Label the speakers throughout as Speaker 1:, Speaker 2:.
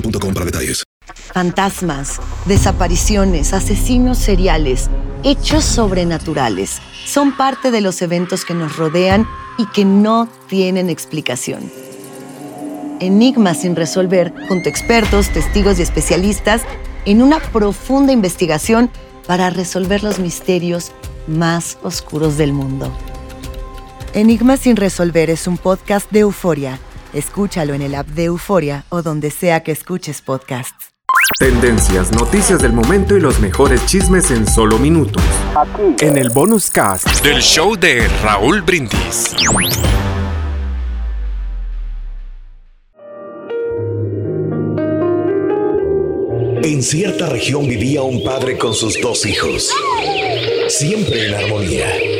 Speaker 1: detalles.
Speaker 2: Fantasmas, desapariciones, asesinos seriales, hechos sobrenaturales son parte de los eventos que nos rodean y que no tienen explicación. Enigmas sin resolver, junto a expertos, testigos y especialistas, en una profunda investigación para resolver los misterios más oscuros del mundo. Enigmas sin resolver es un podcast de euforia Escúchalo en el app de Euforia o donde sea que escuches podcasts.
Speaker 3: Tendencias, noticias del momento y los mejores chismes en solo minutos. Aquí. En el bonus cast del show de Raúl Brindis.
Speaker 4: En cierta región vivía un padre con sus dos hijos, siempre en armonía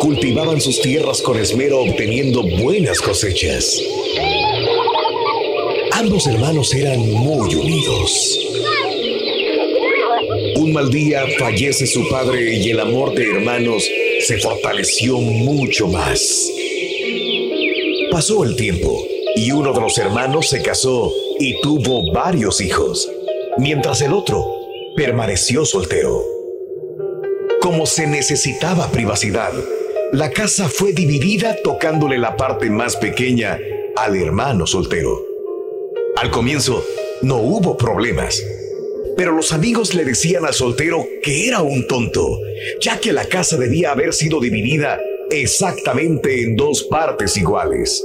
Speaker 4: cultivaban sus tierras con esmero obteniendo buenas cosechas. Ambos hermanos eran muy unidos. Un mal día fallece su padre y el amor de hermanos se fortaleció mucho más. Pasó el tiempo y uno de los hermanos se casó y tuvo varios hijos, mientras el otro permaneció soltero. Como se necesitaba privacidad, la casa fue dividida tocándole la parte más pequeña al hermano soltero. Al comienzo no hubo problemas, pero los amigos le decían al soltero que era un tonto, ya que la casa debía haber sido dividida exactamente en dos partes iguales.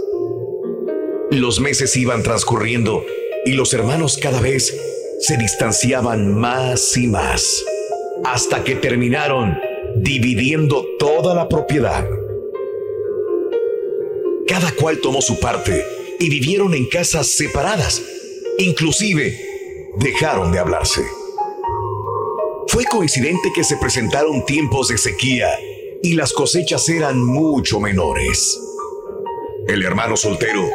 Speaker 4: Los meses iban transcurriendo y los hermanos cada vez se distanciaban más y más, hasta que terminaron dividiendo toda la propiedad. Cada cual tomó su parte y vivieron en casas separadas. Inclusive dejaron de hablarse. Fue coincidente que se presentaron tiempos de sequía y las cosechas eran mucho menores. El hermano soltero,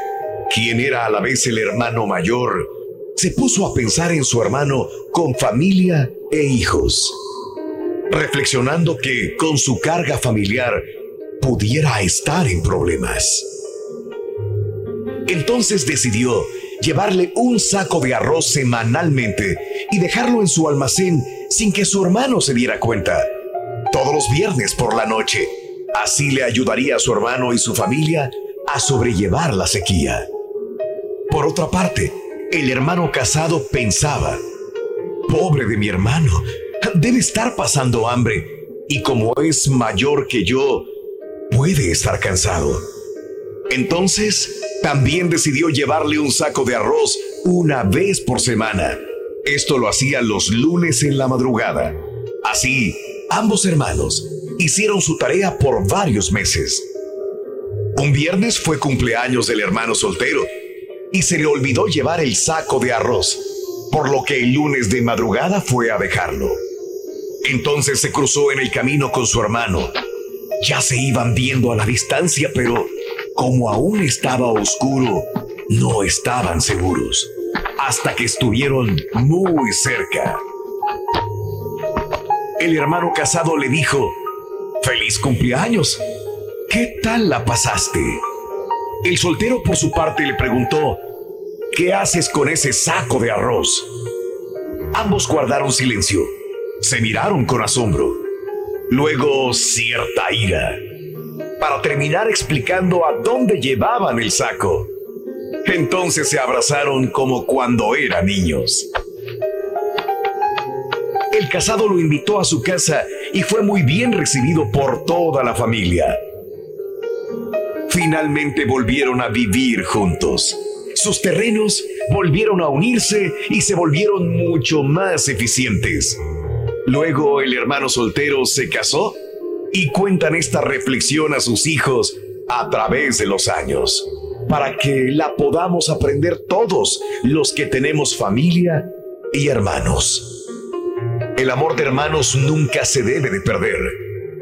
Speaker 4: quien era a la vez el hermano mayor, se puso a pensar en su hermano con familia e hijos reflexionando que con su carga familiar pudiera estar en problemas. Entonces decidió llevarle un saco de arroz semanalmente y dejarlo en su almacén sin que su hermano se diera cuenta. Todos los viernes por la noche. Así le ayudaría a su hermano y su familia a sobrellevar la sequía. Por otra parte, el hermano casado pensaba, pobre de mi hermano, debe estar pasando hambre y como es mayor que yo, puede estar cansado. Entonces, también decidió llevarle un saco de arroz una vez por semana. Esto lo hacía los lunes en la madrugada. Así, ambos hermanos hicieron su tarea por varios meses. Un viernes fue cumpleaños del hermano soltero y se le olvidó llevar el saco de arroz, por lo que el lunes de madrugada fue a dejarlo. Entonces se cruzó en el camino con su hermano. Ya se iban viendo a la distancia, pero como aún estaba oscuro, no estaban seguros, hasta que estuvieron muy cerca. El hermano casado le dijo, Feliz cumpleaños. ¿Qué tal la pasaste? El soltero por su parte le preguntó, ¿qué haces con ese saco de arroz? Ambos guardaron silencio se miraron con asombro, luego cierta ira, para terminar explicando a dónde llevaban el saco. Entonces se abrazaron como cuando eran niños. El casado lo invitó a su casa y fue muy bien recibido por toda la familia. Finalmente volvieron a vivir juntos. Sus terrenos volvieron a unirse y se volvieron mucho más eficientes. Luego el hermano soltero se casó y cuentan esta reflexión a sus hijos a través de los años, para que la podamos aprender todos los que tenemos familia y hermanos. El amor de hermanos nunca se debe de perder.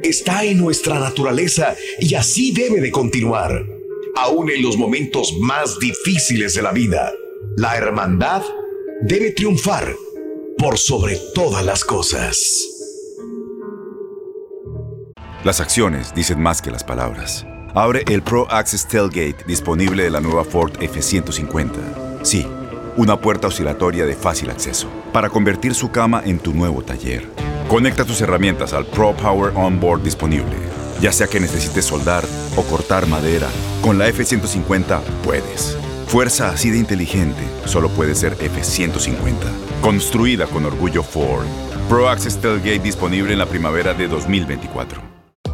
Speaker 4: Está en nuestra naturaleza y así debe de continuar, aún en los momentos más difíciles de la vida. La hermandad debe triunfar por sobre todas las cosas.
Speaker 5: Las acciones dicen más que las palabras. Abre el Pro Access Tailgate disponible de la nueva Ford F150. Sí una puerta oscilatoria de fácil acceso, para convertir su cama en tu nuevo taller. Conecta tus herramientas al Pro Power Onboard disponible. Ya sea que necesites soldar o cortar madera, con la F-150 puedes. Fuerza así de inteligente solo puede ser F-150. Construida con orgullo Ford. Pro Access Tailgate disponible en la primavera de 2024.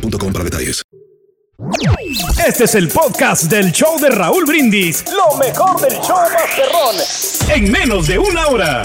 Speaker 1: para detalles.
Speaker 6: Este es el podcast del show de Raúl Brindis. Lo mejor del show Masterrón. En menos de una hora.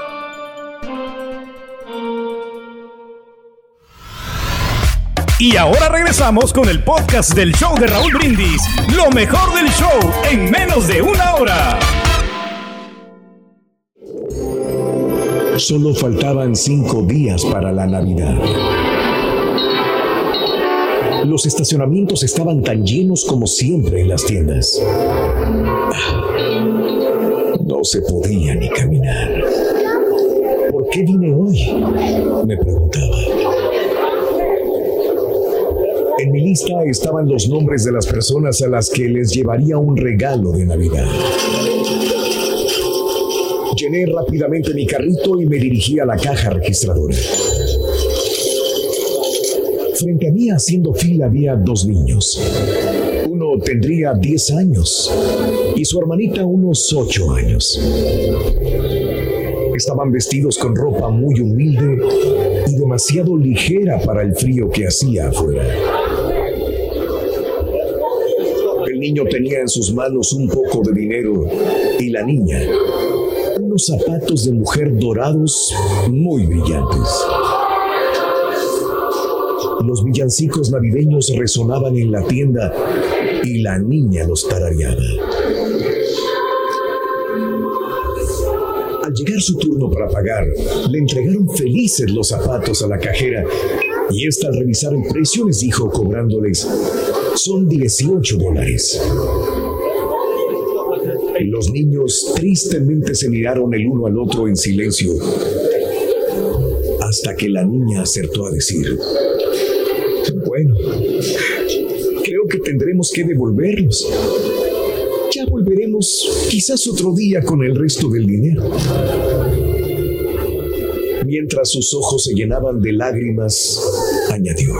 Speaker 6: Y ahora regresamos con el podcast del show de Raúl Brindis. Lo mejor del show en menos de una hora.
Speaker 4: Solo faltaban cinco días para la Navidad. Los estacionamientos estaban tan llenos como siempre en las tiendas. No se podía ni caminar. ¿Por qué vine hoy? Me preguntaba. En mi lista estaban los nombres de las personas a las que les llevaría un regalo de Navidad. Llené rápidamente mi carrito y me dirigí a la caja registradora. Frente a mí haciendo fila había dos niños. Uno tendría 10 años y su hermanita unos 8 años. Estaban vestidos con ropa muy humilde y demasiado ligera para el frío que hacía afuera niño tenía en sus manos un poco de dinero y la niña unos zapatos de mujer dorados muy brillantes. Los villancicos navideños resonaban en la tienda y la niña los tarareaba. Al llegar su turno para pagar, le entregaron felices los zapatos a la cajera y esta al revisar el precio les dijo cobrándoles son 18 dólares. Los niños tristemente se miraron el uno al otro en silencio, hasta que la niña acertó a decir, bueno, creo que tendremos que devolverlos. Ya volveremos quizás otro día con el resto del dinero. Mientras sus ojos se llenaban de lágrimas, añadió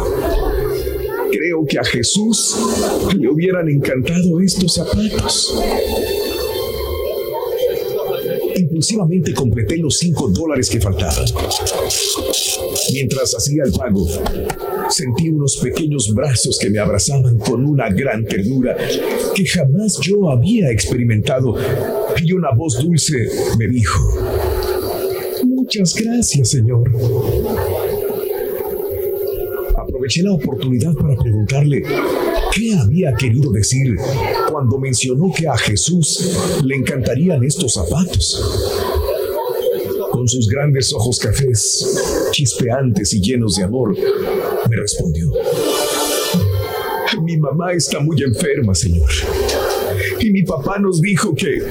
Speaker 4: creo que a Jesús le hubieran encantado estos zapatos. Impulsivamente completé los cinco dólares que faltaban. Mientras hacía el pago, sentí unos pequeños brazos que me abrazaban con una gran ternura que jamás yo había experimentado y una voz dulce me dijo, Muchas gracias, Señor. Aproveché la oportunidad para preguntarle qué había querido decir cuando mencionó que a Jesús le encantarían estos zapatos. Con sus grandes ojos cafés, chispeantes y llenos de amor, me respondió. Mi mamá está muy enferma, Señor. Y mi papá nos dijo que...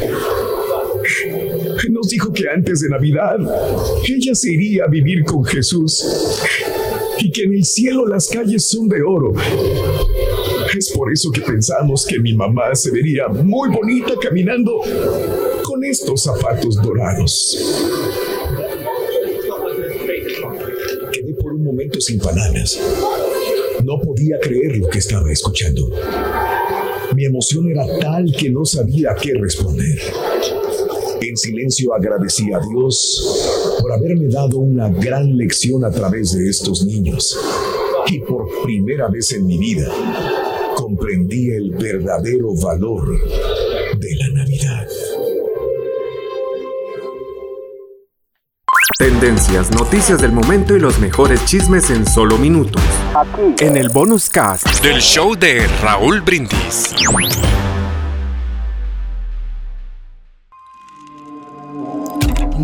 Speaker 4: Nos dijo que antes de Navidad ella se iría a vivir con Jesús y que en el cielo las calles son de oro. Es por eso que pensamos que mi mamá se vería muy bonita caminando con estos zapatos dorados. Quedé por un momento sin palabras. No podía creer lo que estaba escuchando. Mi emoción era tal que no sabía qué responder. En silencio agradecí a Dios por haberme dado una gran lección a través de estos niños. Y por primera vez en mi vida comprendí el verdadero valor de la Navidad.
Speaker 3: Tendencias, noticias del momento y los mejores chismes en solo minutos. Aquí. En el bonus cast del show de Raúl Brindis.